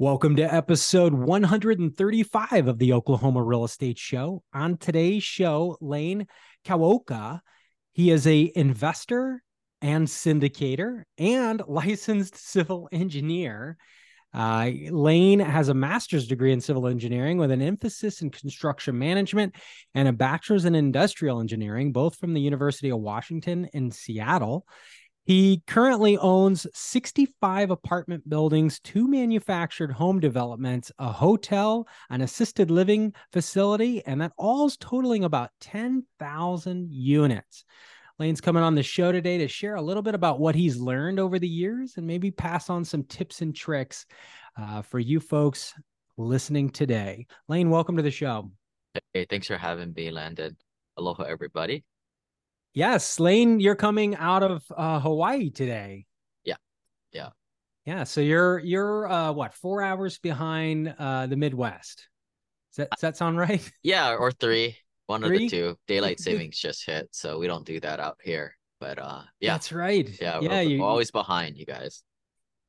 Welcome to episode 135 of the Oklahoma Real Estate Show. On today's show, Lane Kawaoka, he is a investor and syndicator and licensed civil engineer. Uh, Lane has a master's degree in civil engineering with an emphasis in construction management and a bachelor's in industrial engineering, both from the University of Washington in Seattle. He currently owns 65 apartment buildings, two manufactured home developments, a hotel, an assisted living facility, and that all's totaling about 10,000 units. Lane's coming on the show today to share a little bit about what he's learned over the years and maybe pass on some tips and tricks uh, for you folks listening today. Lane, welcome to the show. Hey, thanks for having me, Landon. Aloha, everybody. Yes, Lane, you're coming out of uh, Hawaii today. Yeah, yeah, yeah. So you're you're uh, what four hours behind uh, the Midwest? Does that does that sound right? Yeah, or three, one three? of the two. Daylight savings just hit, so we don't do that out here. But uh, yeah, that's right. Yeah, yeah, we're, you, we're always behind you guys.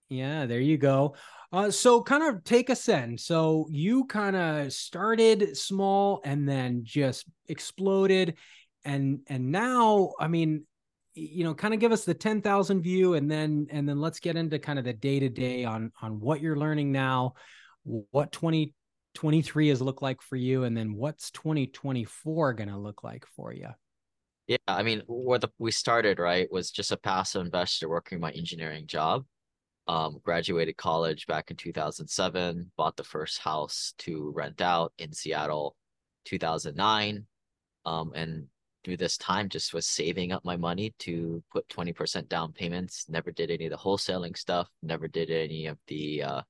Yeah, there you go. Uh, so kind of take us in. So you kind of started small and then just exploded and and now i mean you know kind of give us the 10,000 view and then and then let's get into kind of the day to day on on what you're learning now what 2023 has looked like for you and then what's 2024 going to look like for you yeah i mean where the we started right was just a passive investor working my engineering job. Um graduated college back in 2007 bought the first house to rent out in Seattle 2009 um and through this time just was saving up my money to put 20% down payments never did any of the wholesaling stuff never did any of the uh,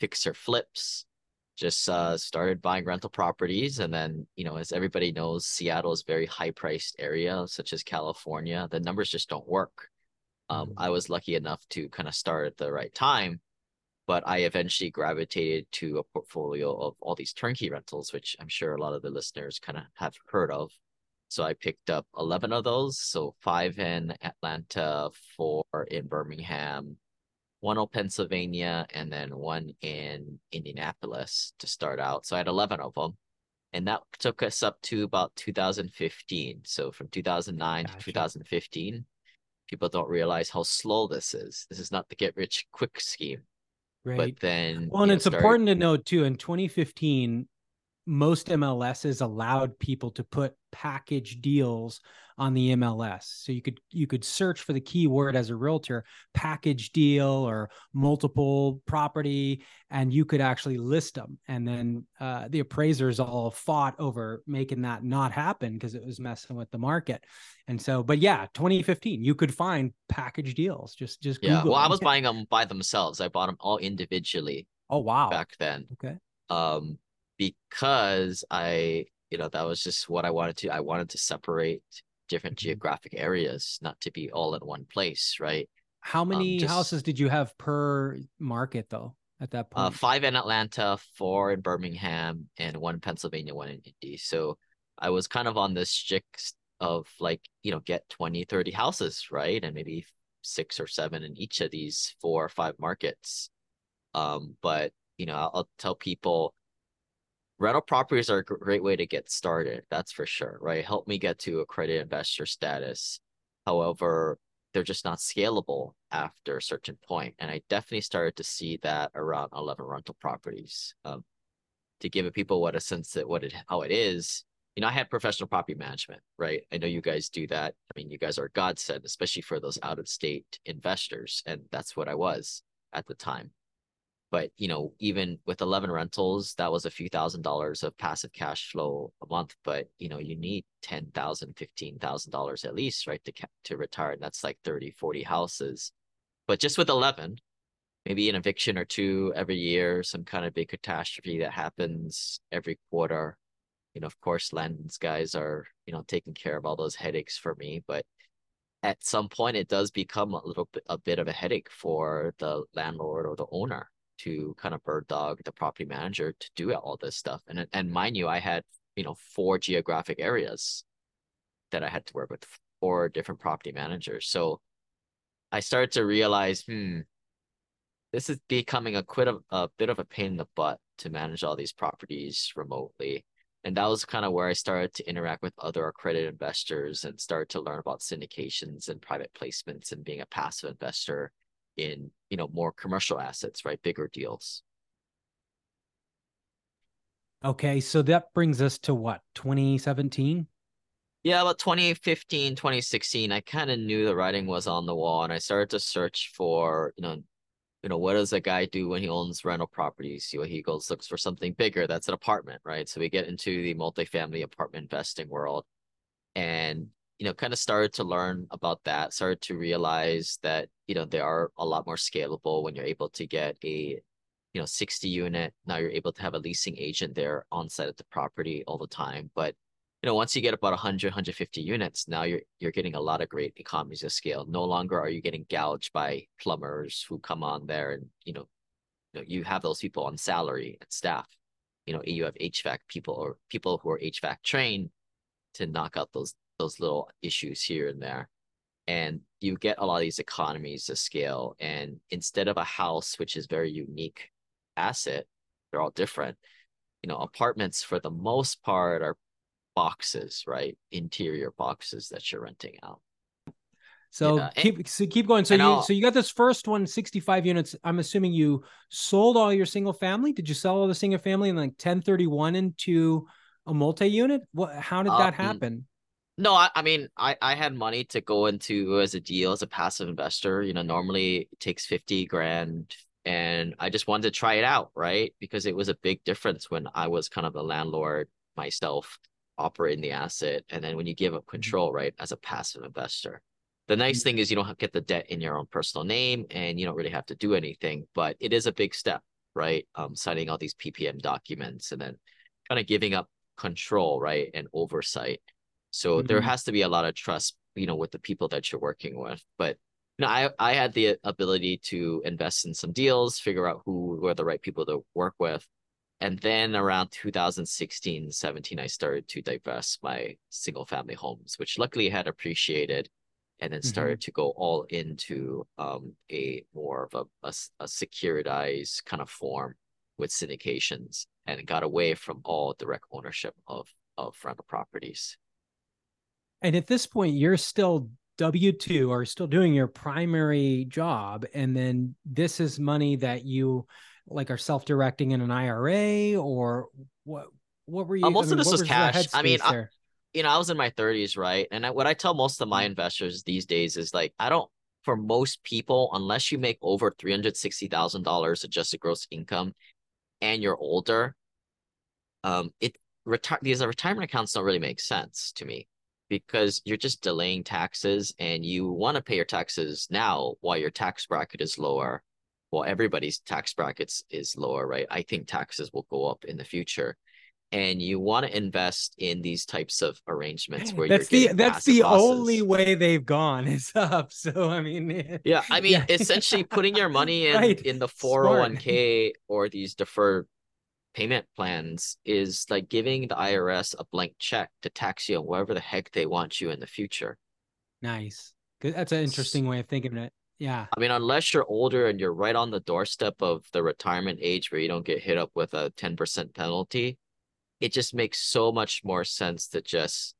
fixer flips just uh, started buying rental properties. And then you know as everybody knows seattle is very high priced area such as california. The numbers just don't work. Um, mm-hmm. i was lucky enough to kind of start at the right time but i eventually gravitated to a portfolio of all these turnkey rentals which i'm sure a lot of the listeners kind of have heard of so I picked up 11 of those. So five in Atlanta, four in Birmingham, one in Pennsylvania, and then one in Indianapolis to start out. So I had 11 of them. And that took us up to about 2015. So from 2009 gotcha. to 2015, people don't realize how slow this is. This is not the get rich quick scheme. Right. But then, well, and it's important to note too, in 2015, most MLSs allowed people to put package deals on the MLS. So you could you could search for the keyword as a realtor, package deal or multiple property, and you could actually list them. And then uh, the appraisers all fought over making that not happen because it was messing with the market. And so, but yeah, 2015, you could find package deals. Just just yeah. Google well, I was buying them by themselves. I bought them all individually. Oh wow! Back then. Okay. Um, because I, you know, that was just what I wanted to. I wanted to separate different mm-hmm. geographic areas, not to be all in one place, right? How um, many um, just, houses did you have per market though at that uh, point? Uh, five in Atlanta, four in Birmingham, and one in Pennsylvania, one in Indy. So I was kind of on this strict of like, you know, get 20, 30 houses, right? And maybe six or seven in each of these four or five markets. Um, but you know, I'll, I'll tell people rental properties are a great way to get started. That's for sure, right? Help me get to accredited investor status. However, they're just not scalable after a certain point. And I definitely started to see that around 11 rental properties. Um, to give people what a sense that what it how it is, you know, I had professional property management, right? I know you guys do that. I mean, you guys are godsend, especially for those out of state investors, and that's what I was at the time. But you know, even with 11 rentals, that was a few thousand dollars of passive cash flow a month. But you know, you need ten thousand, fifteen thousand dollars at least, right, to to retire. And that's like 30, 40 houses. But just with 11, maybe an eviction or two every year, some kind of big catastrophe that happens every quarter. You know, of course, Landon's guys are, you know, taking care of all those headaches for me. But at some point, it does become a little bit, a bit of a headache for the landlord or the owner to kind of bird dog the property manager to do all this stuff. And and mind you, I had you know four geographic areas that I had to work with, four different property managers. So I started to realize, hmm, this is becoming a quit of a bit of a pain in the butt to manage all these properties remotely. And that was kind of where I started to interact with other accredited investors and start to learn about syndications and private placements and being a passive investor in, you know, more commercial assets, right? Bigger deals. Okay, so that brings us to what, 2017? Yeah, about 2015, 2016, I kind of knew the writing was on the wall and I started to search for, you know, you know, what does a guy do when he owns rental properties? You know, he goes looks for something bigger. That's an apartment, right? So we get into the multifamily apartment investing world, and you know, kind of started to learn about that. Started to realize that you know they are a lot more scalable when you're able to get a you know 60 unit. Now you're able to have a leasing agent there on site at the property all the time, but you know, once you get about 100, 150 units, now you're you're getting a lot of great economies of scale. No longer are you getting gouged by plumbers who come on there and you know, you know, you have those people on salary and staff. You know, you have HVAC people or people who are HVAC trained to knock out those those little issues here and there. And you get a lot of these economies of scale. And instead of a house, which is very unique asset, they're all different. You know, apartments for the most part are boxes, right? Interior boxes that you're renting out. So yeah. keep so keep going. So you so you got this first one, 65 units. I'm assuming you sold all your single family. Did you sell all the single family and like 1031 into a multi-unit? What how did that um, happen? No, I, I mean I, I had money to go into as a deal as a passive investor. You know, normally it takes 50 grand and I just wanted to try it out, right? Because it was a big difference when I was kind of the landlord myself operating the asset. And then when you give up mm-hmm. control, right, as a passive investor, the nice mm-hmm. thing is you don't have get the debt in your own personal name and you don't really have to do anything, but it is a big step, right? Um, signing all these PPM documents and then kind of giving up control, right, and oversight. So mm-hmm. there has to be a lot of trust, you know, with the people that you're working with. But you know, I I had the ability to invest in some deals, figure out who were the right people to work with, and then around 2016, 17, I started to divest my single family homes, which luckily had appreciated and then started mm-hmm. to go all into um, a more of a, a, a, securitized kind of form with syndications and got away from all direct ownership of, of rental properties. And at this point, you're still W 2 or still doing your primary job. And then this is money that you like are self-directing in an IRA or what what were you uh, most I mean, of this was, cash. I mean I, you know I was in my 30s right? And I, what I tell most of my investors these days is like I don't for most people unless you make over $360,000 adjusted gross income and you're older um it retire these retirement accounts don't really make sense to me because you're just delaying taxes and you want to pay your taxes now while your tax bracket is lower while everybody's tax brackets is lower, right? I think taxes will go up in the future. And you want to invest in these types of arrangements where that's the that's the losses. only way they've gone is up. So I mean, yeah, I mean, yeah. essentially putting your money in right. in the 401k or these deferred payment plans is like giving the IRS a blank check to tax you on whatever the heck they want you in the future. Nice. That's an interesting way of thinking of it. Yeah. I mean, unless you're older and you're right on the doorstep of the retirement age where you don't get hit up with a 10% penalty, it just makes so much more sense to just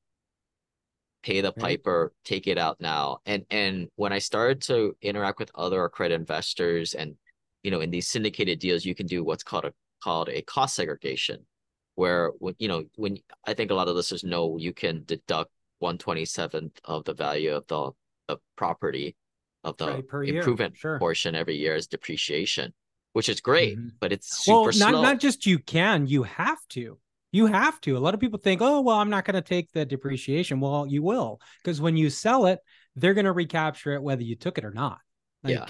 pay the right. piper, take it out now. And and when I started to interact with other accredited investors and you know, in these syndicated deals, you can do what's called a called a cost segregation, where when you know, when I think a lot of listeners know you can deduct 127th of the value of the, the property of the right, improvement sure. portion every year is depreciation, which is great, mm-hmm. but it's super well, not, slow. Not just you can, you have to. You have to. A lot of people think, oh, well, I'm not going to take the depreciation. Well, you will, because when you sell it, they're going to recapture it whether you took it or not. Like, yeah.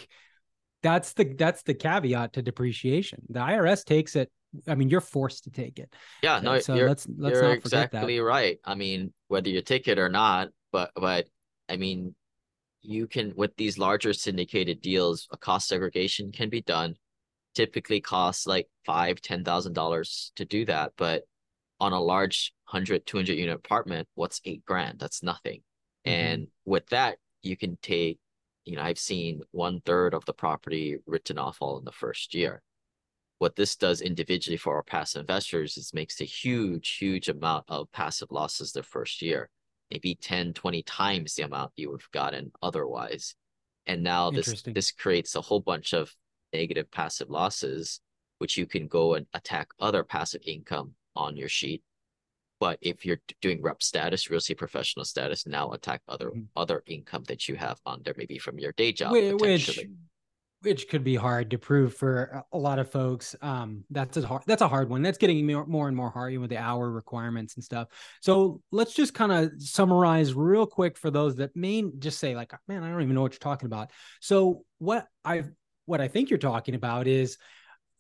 That's the that's the caveat to depreciation. The IRS takes it. I mean, you're forced to take it. Yeah, no, so you're, let's let's not exactly that. right. I mean, whether you take it or not, but but I mean, you can with these larger syndicated deals a cost segregation can be done typically costs like five ten thousand dollars to do that but on a large 100 200 unit apartment what's eight grand that's nothing mm-hmm. and with that you can take you know, I've seen one third of the property written off all in the first year. What this does individually for our passive investors is makes a huge, huge amount of passive losses the first year, maybe 10, 20 times the amount you would have gotten otherwise. And now this this creates a whole bunch of negative passive losses, which you can go and attack other passive income on your sheet but if you're doing rep status, real estate professional status, now attack other mm-hmm. other income that you have on there, maybe from your day job, which which could be hard to prove for a lot of folks. Um, that's a hard that's a hard one. That's getting more, more and more hard with the hour requirements and stuff. So let's just kind of summarize real quick for those that may just say like, man, I don't even know what you're talking about. So what I what I think you're talking about is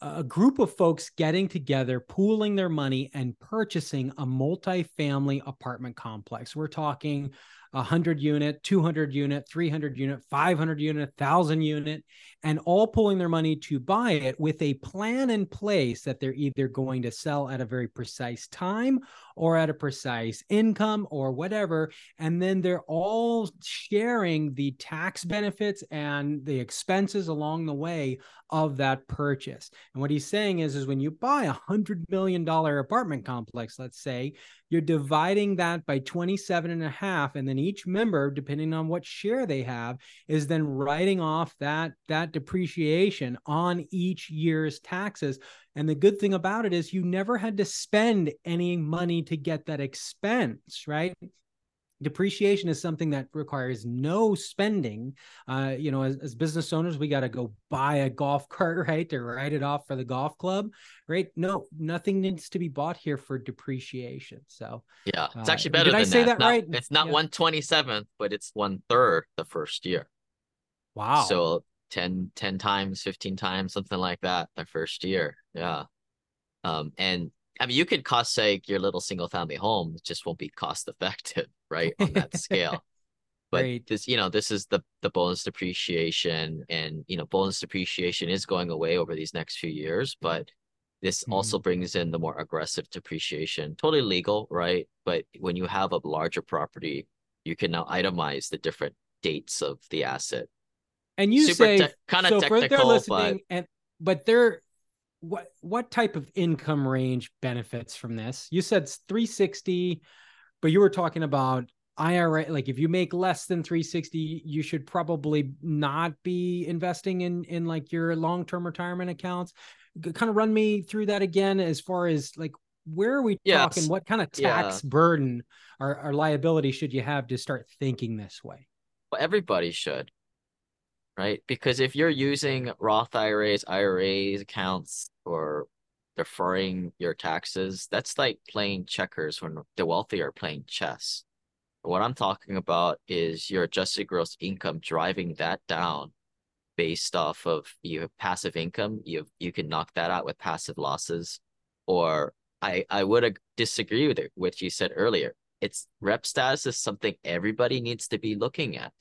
a group of folks getting together, pooling their money, and purchasing a multi-family apartment complex. We're talking 100 unit, 200 unit, 300 unit, 500 unit, 1000 unit, and all pulling their money to buy it with a plan in place that they're either going to sell at a very precise time or at a precise income or whatever. And then they're all sharing the tax benefits and the expenses along the way of that purchase. And what he's saying is, is when you buy a hundred million dollar apartment complex, let's say, you're dividing that by 27 and a half and then each member depending on what share they have is then writing off that that depreciation on each year's taxes. And the good thing about it is you never had to spend any money to get that expense right? Depreciation is something that requires no spending. Uh, you know as, as business owners we got to go buy a golf cart right to write it off for the golf club right? No nothing needs to be bought here for depreciation. So yeah it's uh, actually better did i say that, that right? it's not yeah. 127th but it's one third the first year. Wow. So 10 10 times 15 times something like that the first year yeah um and I mean, you could cost seg your little single family home, it just won't be cost effective, right? On that scale. But right. this, you know, this is the the bonus depreciation, and you know, bonus depreciation is going away over these next few years. But this mm-hmm. also brings in the more aggressive depreciation, totally legal, right? But when you have a larger property, you can now itemize the different dates of the asset. And you Super say te- kind of so technical, for they're listening, but and but they're what what type of income range benefits from this? You said 360, but you were talking about IRA. Like if you make less than 360, you should probably not be investing in in like your long term retirement accounts. Kind of run me through that again as far as like where are we yes. talking? What kind of tax yeah. burden or, or liability should you have to start thinking this way? Well, everybody should right? Because if you're using Roth IRAs, IRAs accounts, or deferring your taxes, that's like playing checkers when the wealthy are playing chess. What I'm talking about is your adjusted gross income driving that down based off of you have passive income. You you can knock that out with passive losses. Or I I would disagree with it, what you said earlier. It's rep status is something everybody needs to be looking at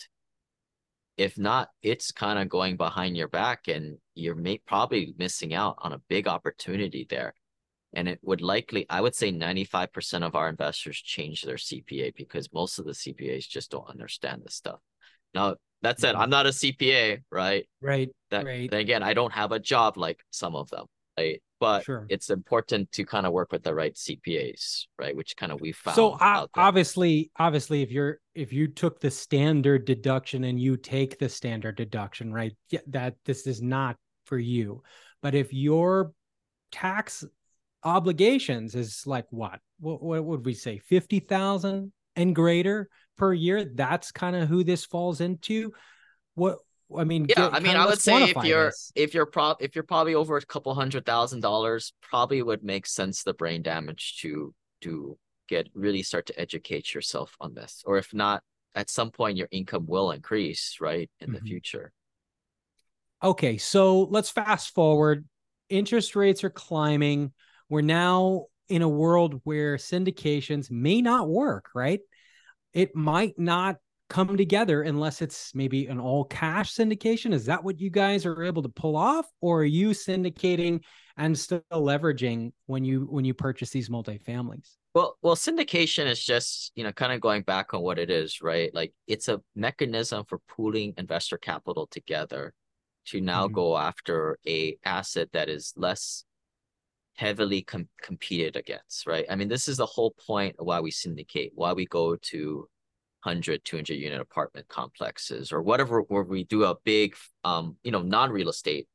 if not, it's kind of going behind your back and you're may- probably missing out on a big opportunity there. And it would likely, I would say 95% of our investors change their CPA because most of the CPAs just don't understand this stuff. Now, that said, mm-hmm. I'm not a CPA, right? Right. That, right. Then again, I don't have a job like some of them right? But sure. it's important to kind of work with the right CPAs, right? Which kind of we found. So uh, obviously, obviously, if you're if you took the standard deduction and you take the standard deduction, right? That this is not for you. But if your tax obligations is like what? What, what would we say? Fifty thousand and greater per year. That's kind of who this falls into. What I mean, yeah, get, I mean, I would say if you're this. if you're prop if you're probably over a couple hundred thousand dollars, probably would make sense the brain damage to to get really start to educate yourself on this, or if not, at some point your income will increase, right, in mm-hmm. the future. Okay, so let's fast forward. Interest rates are climbing. We're now in a world where syndications may not work, right? It might not come together unless it's maybe an all cash syndication is that what you guys are able to pull off or are you syndicating and still leveraging when you when you purchase these multifamilies Well, well, syndication is just, you know, kind of going back on what it is, right? Like it's a mechanism for pooling investor capital together to now mm-hmm. go after a asset that is less heavily com- competed against, right? I mean, this is the whole point of why we syndicate, why we go to 100, 200 unit apartment complexes or whatever, where we do a big, um, you know, non-real estate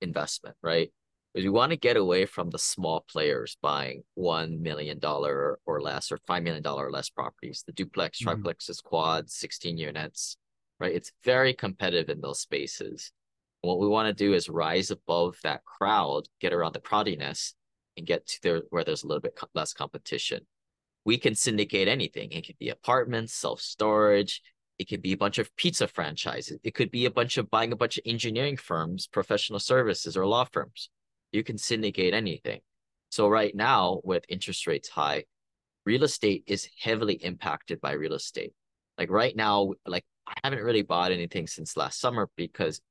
investment, right? Because we want to get away from the small players buying $1 million or less or $5 million or less properties, the duplex, mm-hmm. triplexes, quads, 16 units, right? It's very competitive in those spaces. What we want to do is rise above that crowd, get around the crowdiness, and get to there where there's a little bit less competition. We can syndicate anything. It could be apartments, self storage. It could be a bunch of pizza franchises. It could be a bunch of buying a bunch of engineering firms, professional services, or law firms. You can syndicate anything. So right now, with interest rates high, real estate is heavily impacted by real estate. Like right now, like I haven't really bought anything since last summer because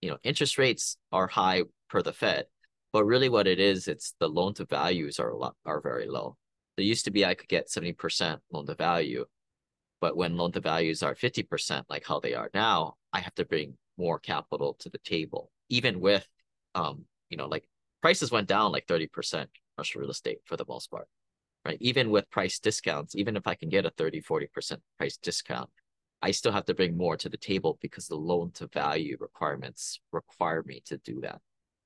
you know interest rates are high per the Fed. But really, what it is, it's the loan to values are a lot, are very low. There used to be I could get seventy percent loan to value, but when loan to values are fifty percent, like how they are now, I have to bring more capital to the table, even with, um, you know, like prices went down like thirty percent commercial real estate for the most part, right? Even with price discounts, even if I can get a 30, 40 percent price discount, I still have to bring more to the table because the loan to value requirements require me to do that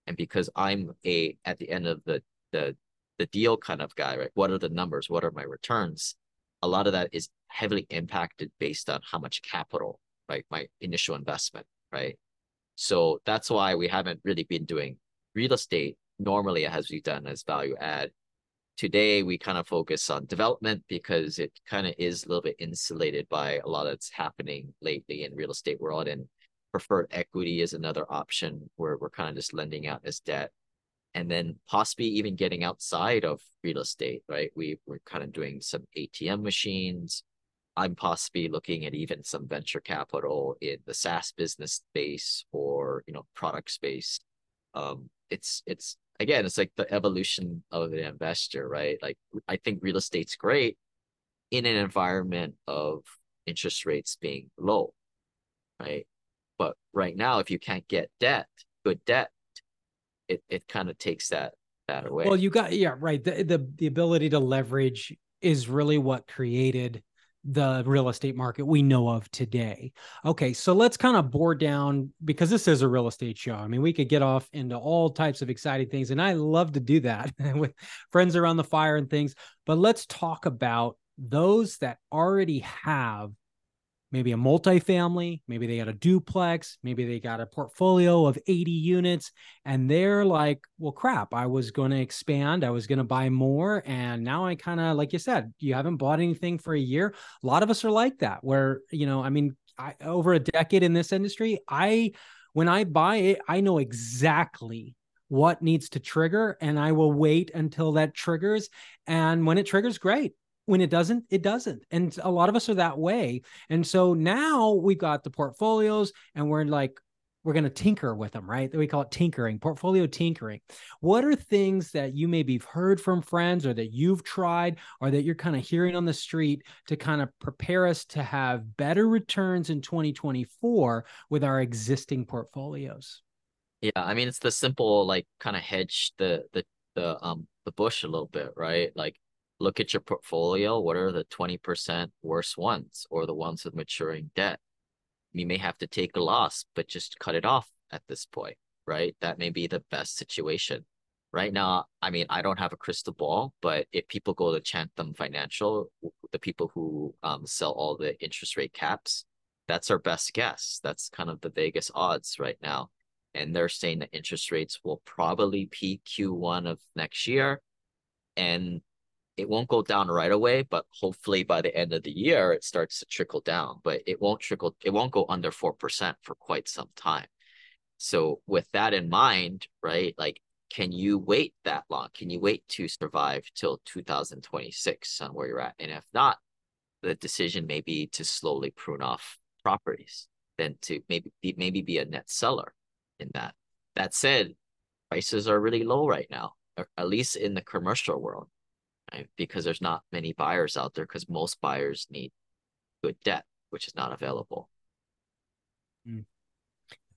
and because i'm a at the end of the the the deal kind of guy right? What are the numbers? What are my returns? A lot of that is heavily impacted based on how much capital right my initial investment right? So that's why we haven't really been doing real estate. Normally as we've done as value add. Today we kind of focus on development because it kind of is a little bit insulated by a lot that's happening lately in real estate world and preferred equity is another option where we're kind of just lending out as debt and then possibly even getting outside of real estate right? We we're kind of doing some atm machines. I'm possibly looking at even some venture capital in the saas business space or you know product space. Um it's it's again it's like the evolution of an investor right? Like i think real estate's great in an environment of interest rates being low right? But right now, if you can't get debt, good debt, it, it kind of takes that that away. Well, you got yeah, right. The, the the ability to leverage is really what created the real estate market we know of today. Okay, so let's kind of bore down because this is a real estate show. I mean, we could get off into all types of exciting things, and I love to do that with friends around the fire and things. But let's talk about those that already have maybe a multifamily, maybe they got a duplex, maybe they got a portfolio of 80 units, and they're like, well, crap, I was going to expand, I was going to buy more. And now I kind of, like you said, you haven't bought anything for a year. A lot of us are like that, where, you know, I mean, I, over a decade in this industry, I, when I buy it, I know exactly what needs to trigger and I will wait until that triggers. And when it triggers, great when it doesn't it doesn't and a lot of us are that way and so now we've got the portfolios and we're like we're going to tinker with them right? We call it tinkering portfolio tinkering. What are things that you maybe have heard from friends or that you've tried or that you're kind of hearing on the street to kind of prepare us to have better returns in 2024 with our existing portfolios? Yeah i mean it's the simple like kind of hedge the the the um the bush a little bit right? Like look at your portfolio. What are the 20% worst ones or the ones with maturing debt? You may have to take a loss, but just cut it off at this point, right? That may be the best situation. Right now, I mean, I don't have a crystal ball, but if people go to Chatham Financial, the people who um, sell all the interest rate caps, that's our best guess. That's kind of the Vegas odds right now. And they're saying that interest rates will probably peak Q1 of next year. And it won't go down right away, but hopefully by the end of the year it starts to trickle down. But it won't trickle, it won't go under four percent for quite some time. So with that in mind, right, like can you wait that long? Can you wait to survive till 2026 on where you're at? And if not, the decision may be to slowly prune off properties, then to maybe be, maybe be a net seller in that. That said, prices are really low right now, at least in the commercial world right? Because there's not many buyers out there because most buyers need good debt, which is not available. Hmm.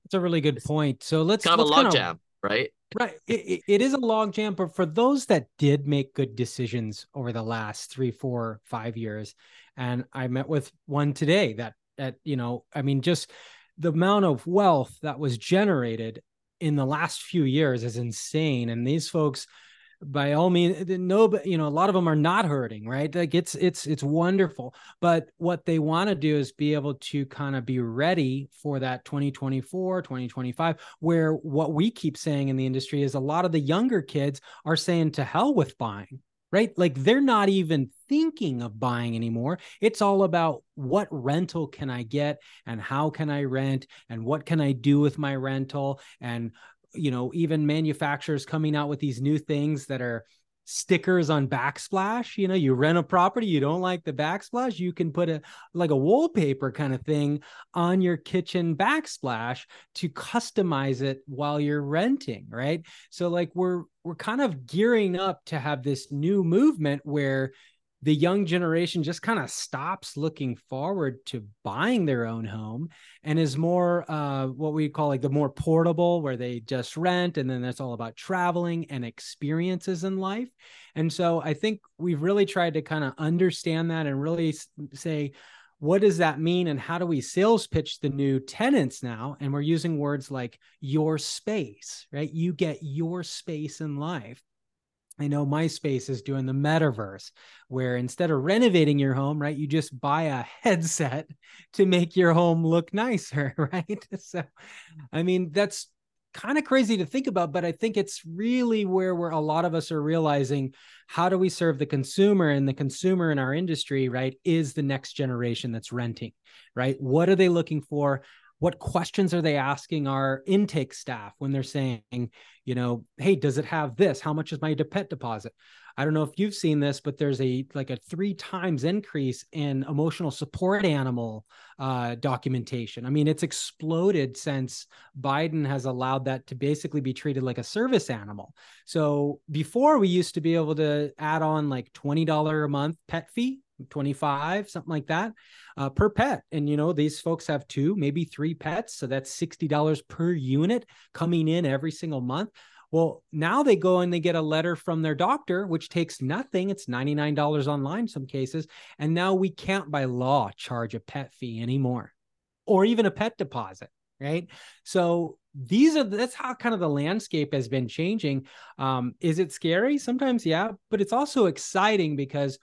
That's a really good point. So let's kind of a let's kinda- logjam, right? Right. It, it- it is a log jam, but for those that did make good decisions over the last three, four, five years, and I met with one today that that, you know, I mean, just the amount of wealth that was generated in the last few years is insane. And these folks, by all means, eh, no, but you know, a lot of them are not hurting, right? Like it's it's it's wonderful. But what they want to do is be able to kind of be ready for that 2024, 2025, where what we keep saying in the industry is a lot of the younger kids are saying to hell with buying, right? Like they're not even thinking of buying anymore. It's all about what rental can I get and how can I rent and what can I do with my rental and you know even manufacturers coming out with these new things that are stickers on backsplash you know you rent a property you don't like the backsplash you can put a like a wallpaper kind of thing on your kitchen backsplash to customize it while you're renting right? So like we're we're kind of gearing up to have this new movement where the young generation just kind of stops looking forward to buying their own home and is more uh, what we call like the more portable where they just rent and then that's all about traveling and experiences in life. And so i think we've really tried to kind of understand that and really say what does that mean and how do we sales pitch the new tenants now? And we're using words like your space right? You get your space in life I know MySpace is doing the metaverse where instead of renovating your home, right, you just buy a headset to make your home look nicer, right? So, I mean, that's kind of crazy to think about, but I think it's really where we're a lot of us are realizing how do we serve the consumer and the consumer in our industry, right, is the next generation that's renting, right? What are they looking for? What questions are they asking our intake staff when they're saying, you know, hey, does it have this? How much is my pet deposit? I don't know if you've seen this, but there's a like a three times increase in emotional support animal uh, documentation. I mean, it's exploded since Biden has allowed that to basically be treated like a service animal. So before we used to be able to add on like twenty dollar a month pet fee, twenty five, something like that uh, per pet. And, you know, these folks have two, maybe three pets. So that's $60 per unit coming in every single month. Well, now they go and they get a letter from their doctor, which takes nothing. It's $99 online, some cases. And now we can't, by law, charge a pet fee anymore or even a pet deposit. Right. So these are that's how kind of the landscape has been changing. Um, is it scary? Sometimes, yeah, but it's also exciting because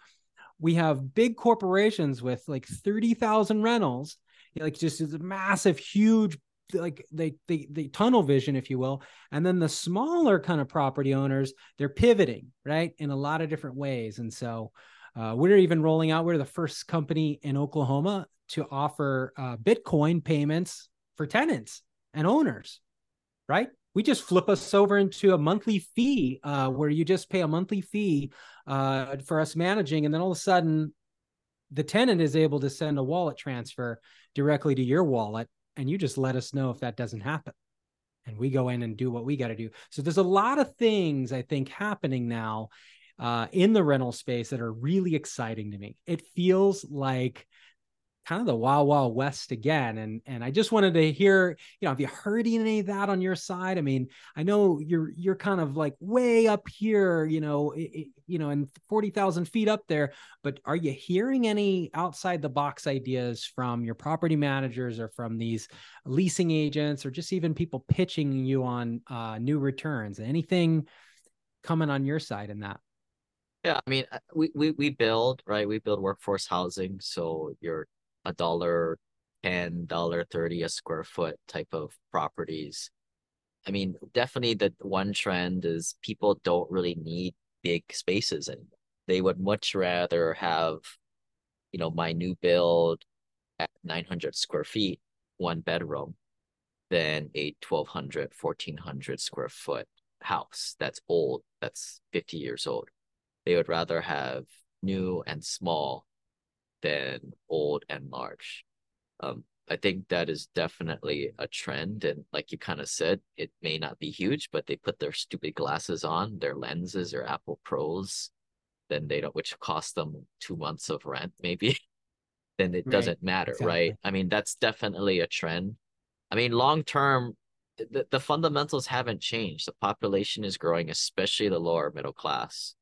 we have big corporations with like 30,000 rentals, like just this massive, huge, like they, they, they tunnel vision, if you will. And then the smaller kind of property owners, they're pivoting, right, in a lot of different ways. And so uh, we're even rolling out, we're the first company in Oklahoma to offer uh, Bitcoin payments for tenants and owners, right? We just flip us over into a monthly fee uh, where you just pay a monthly fee uh, for us managing and then all of a sudden the tenant is able to send a wallet transfer directly to your wallet and you just let us know if that doesn't happen. And we go in and do what we got to do. So there's a lot of things i think happening now uh, in the rental space that are really exciting to me. It feels like kind of the wild wild west again and and i just wanted to hear you know have you heard any of that on your side? I mean i know you're you're kind of like way up here you know it, you know and 40,000 feet up there but are you hearing any outside the box ideas from your property managers or from these leasing agents or just even people pitching you on uh, new returns? Anything coming on your side in that? Yeah i mean uh, we, we we build right? We build workforce housing so you're a dollar ten, dollar thirty a square foot type of properties. I mean, definitely the one trend is people don't really need big spaces and they would much rather have, you know, my new build at 900 square feet, one bedroom, than a 1200, 1400 square foot house that's old, that's 50 years old. They would rather have new and small than old and large. Um, I think that is definitely a trend. And like you kind of said, it may not be huge, but they put their stupid glasses on, their lenses, or Apple Pros, then they don't, which cost them two months of rent maybe, then it Right. doesn't matter, right? I mean, that's definitely a trend. I mean, long term, the, the fundamentals haven't changed. The population is growing, especially the lower middle class.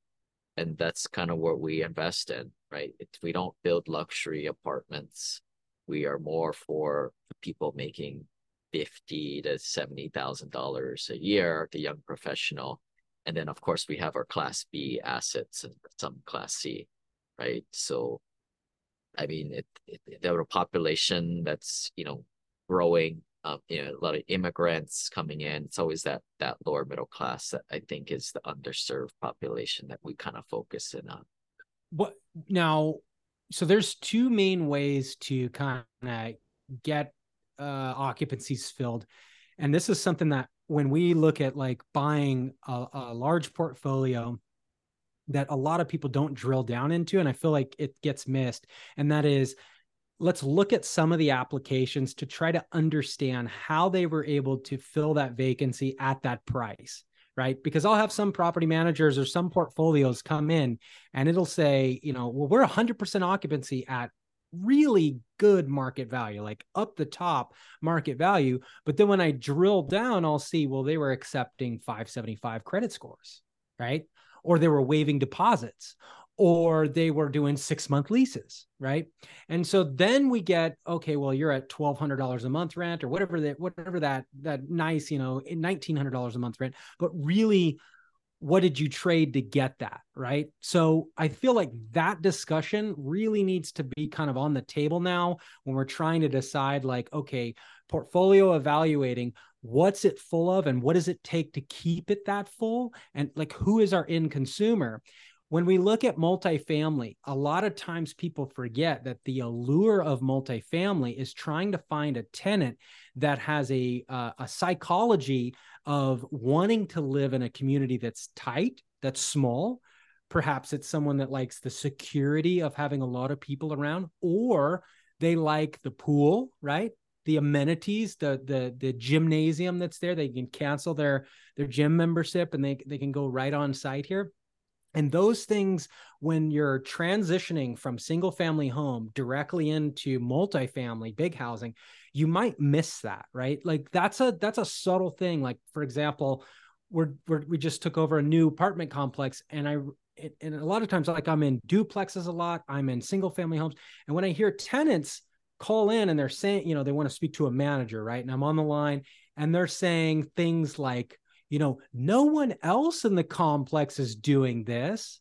And that's kind of what we invest in, right? We don't build luxury apartments. We are more for people making fifty to seventy thousand dollars a year, the young professional. And then of course we have our class B assets and some class C, right? So I mean it, it there a population that's, you know, growing um, you know, a lot of immigrants coming in. It's always that that lower middle class that I think is the underserved population that we kind of focus in on. What now? So there's two main ways to kind of get uh, occupancies filled, and this is something that when we look at like buying a, a large portfolio that a lot of people don't drill down into, and I feel like it gets missed, and that is let's look at some of the applications to try to understand how they were able to fill that vacancy at that price right? Because i'll have some property managers or some portfolios come in and it'll say you know well we're 100% occupancy at really good market value like up the top market value. But then when i drill down i'll see well they were accepting 575 credit scores right? Or they were waiving deposits or they were doing six month leases, right? And so then we get okay, well, you're at twelve hundred dollars a month rent or whatever that whatever that that nice you know nineteen hundred dollars a month rent, but really. What did you trade to get that? Right. So I feel like that discussion really needs to be kind of on the table now when we're trying to decide, like, okay, portfolio evaluating what's it full of and what does it take to keep it that full and like who is our end consumer when we look at multifamily, a lot of times people forget that the allure of multifamily is trying to find a tenant that has a uh, a psychology of wanting to live in a community that's tight, that's small. Perhaps it's someone that likes the security of having a lot of people around, or they like the pool, right? The amenities, the the the gymnasium that's there. They can cancel their their gym membership and they they can go right on site here and those things, when you're transitioning from single family home directly into multifamily, big housing, you might miss that, right? Like that's a that's a subtle thing. Like for example, we're, we're we just took over a new apartment complex, and I and a lot of times like I'm in duplexes a lot, I'm in single family homes, and when I hear tenants call in and they're saying, you know, they want to speak to a manager, right? And I'm on the line, and they're saying things like you know, no one else in the complex is doing this,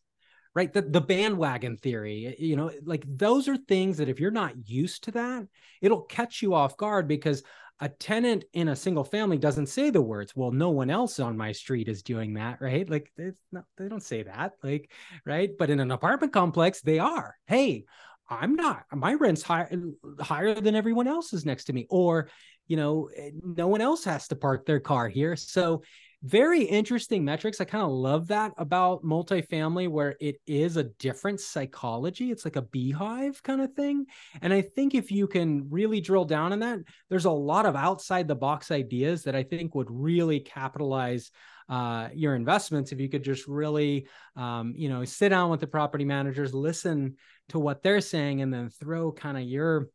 right? The, the bandwagon theory, you know, like those are things that if you're not used to that, it'll catch you off guard because a tenant in a single family doesn't say the words, well, no one else on my street is doing that, right? Like not, they don't say that, like, right? But in an apartment complex, they are. Hey, I'm not, my rent's higher, higher than everyone else's next to me. Or, you know, no one else has to park their car here. So very interesting metrics. I kind of love that about multifamily, where it is a different psychology. It's like a beehive kind of thing. And I think if you can really drill down on that, there's a lot of outside the box ideas that I think would really capitalize uh, your investments if you could just really, um, you know, sit down with the property managers, listen to what they're saying, and then throw kind of your,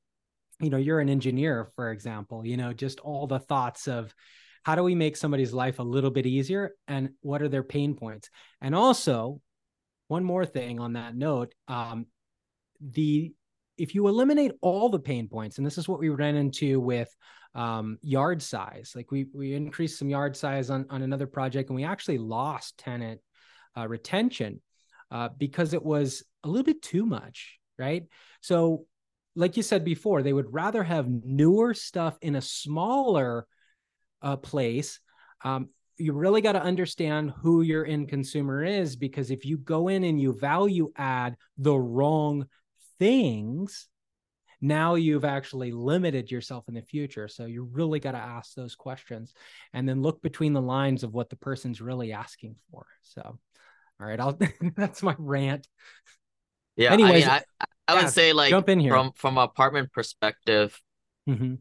you know, you're an engineer, for example, you know, just all the thoughts of, how do we make somebody's life a little bit easier and what are their pain points? And also one more thing on that note um, the if you eliminate all the pain points and this is what we ran into with um, yard size like we we increased some yard size on, on another project and we actually lost tenant uh, retention uh, because it was a little bit too much right? So like you said before they would rather have newer stuff in a smaller uh, place, um, you really got to understand who your end consumer is because if you go in and you value add the wrong things, now you've actually limited yourself in the future. So you really got to ask those questions and then look between the lines of what the person's really asking for. So, all right, I'll that's my rant. Yeah. Anyways, I, mean, I, I yeah, would say like jump in here. from from apartment perspective. Mm-hmm.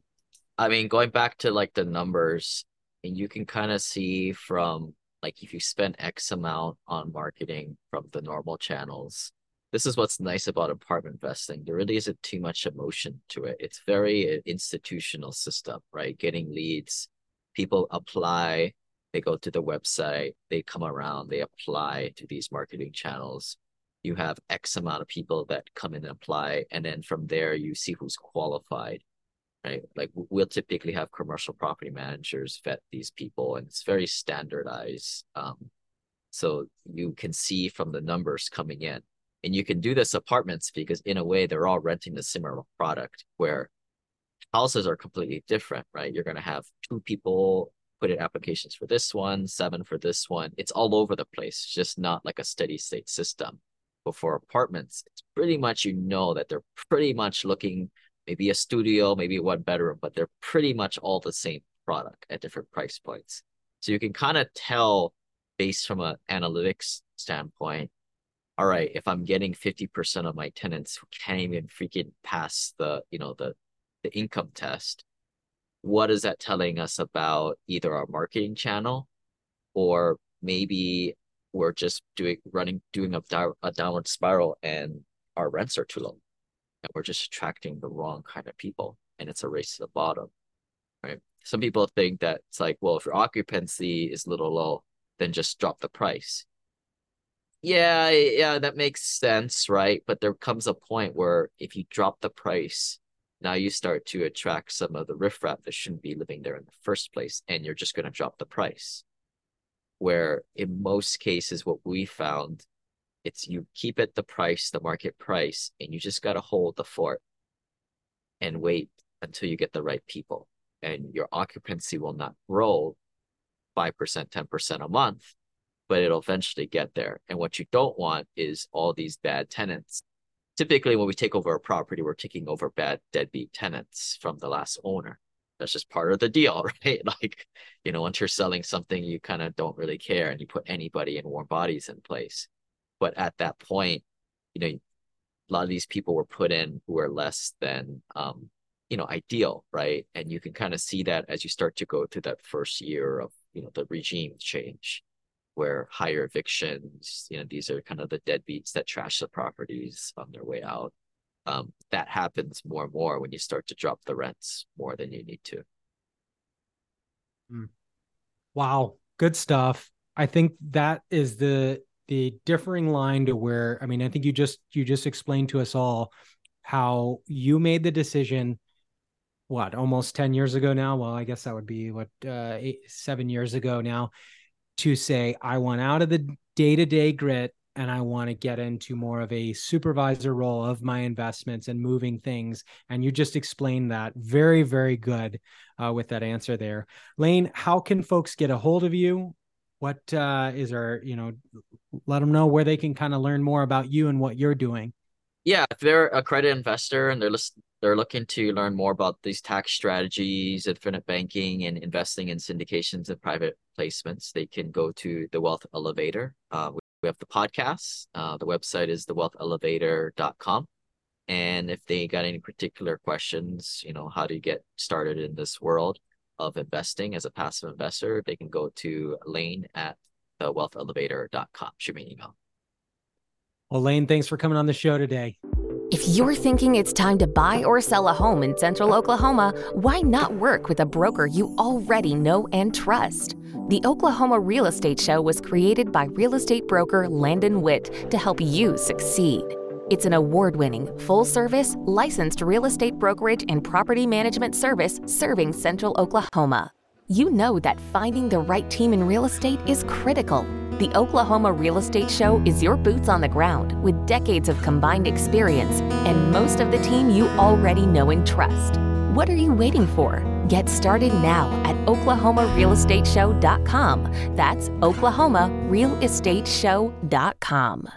I mean, going back to like the numbers, and you can kind of see from like if you spend X amount on marketing from the normal channels, this is what's nice about apartment investing. There really isn't too much emotion to it. It's very uh, institutional system, right? Getting leads, people apply, they go to the website, they come around, they apply to these marketing channels. You have X amount of people that come in and apply, and then from there you see who's qualified, right? Like we'll typically have commercial property managers vet these people, and it's very standardized. Um, so you can see from the numbers coming in and you can do this apartments because in a way they're all renting the similar product where houses are completely different, right? You're going to have two people put in applications for this one, seven for this one. It's all over the place, it's just not like a steady state system. But for apartments, it's pretty much you know that they're pretty much looking maybe a studio, maybe one bedroom, but they're pretty much all the same product at different price points. So you can kind of tell based from an analytics standpoint all right, if I'm getting 50% of my tenants who can't even freaking pass the, you know, the the income test, what is that telling us about either our marketing channel or maybe we're just doing running doing a, a downward spiral and our rents are too low and we're just attracting the wrong kind of people and it's a race to the bottom right some people think that it's like well if your occupancy is a little low then just drop the price yeah, yeah, that makes sense, right? But there comes a point where if you drop the price, now you start to attract some of the riffraff that shouldn't be living there in the first place, and you're just going to drop the price. Where in most cases, what we found, it's you keep it the price, the market price, and you just got to hold the fort and wait until you get the right people. And your occupancy will not grow 5%, 10% a month but it'll eventually get there. And what you don't want is all these bad tenants. Typically, when we take over a property, we're taking over bad deadbeat tenants from the last owner. That's just part of the deal, right? Like, you know, once you're selling something, you kind of don't really care and you put anybody in warm bodies in place. But at that point, you know, a lot of these people were put in who are less than um, you know, ideal, right? And you can kind of see that as you start to go through that first year of, you know, the regime change where higher evictions, you know, these are kind of the deadbeats that trash the properties on their way out. Um, that happens more and more when you start to drop the rents more than you need to. Hmm. Wow, good stuff. I think that is the the differing line to where I mean, I think you just you just explained to us all how you made the decision what almost 10 years ago now well i guess that would be what uh eight, seven years ago now to say, I want out of the day to day grit and I want to get into more of a supervisor role of my investments and moving things. And you just explained that very, very good uh, with that answer there. Lane, how can folks get a hold of you? What uh, is there, you know, let them know where they can kind of learn more about you and what you're doing. Yeah, if they're accredited investor and they're list- they're looking to learn more about these tax strategies, infinite banking, and investing in syndications and private placements, they can go to the Wealth Elevator. Uh, we have the podcast. Uh, the website is thewealthelevator.com. And if they got any particular questions, you know, how to get started in this world of investing as a passive investor, they can go to Lane at thewealthelevator.com. Shoot me an email. Well, Lane, thanks for coming on the show today. If you're thinking it's time to buy or sell a home in central Oklahoma, why not work with a broker you already know and trust? The Oklahoma Real Estate Show was created by real estate broker Landon Whitt to help you succeed. It's an award winning, full service, licensed real estate brokerage and property management service serving central Oklahoma. You know that finding the right team in real estate is critical. The Oklahoma Real Estate Show is your boots on the ground with decades of combined experience and most of the team you already know and trust. What are you waiting for? Get started now at oklahomarealestateshow.com. That's oklahomarealestateshow.com.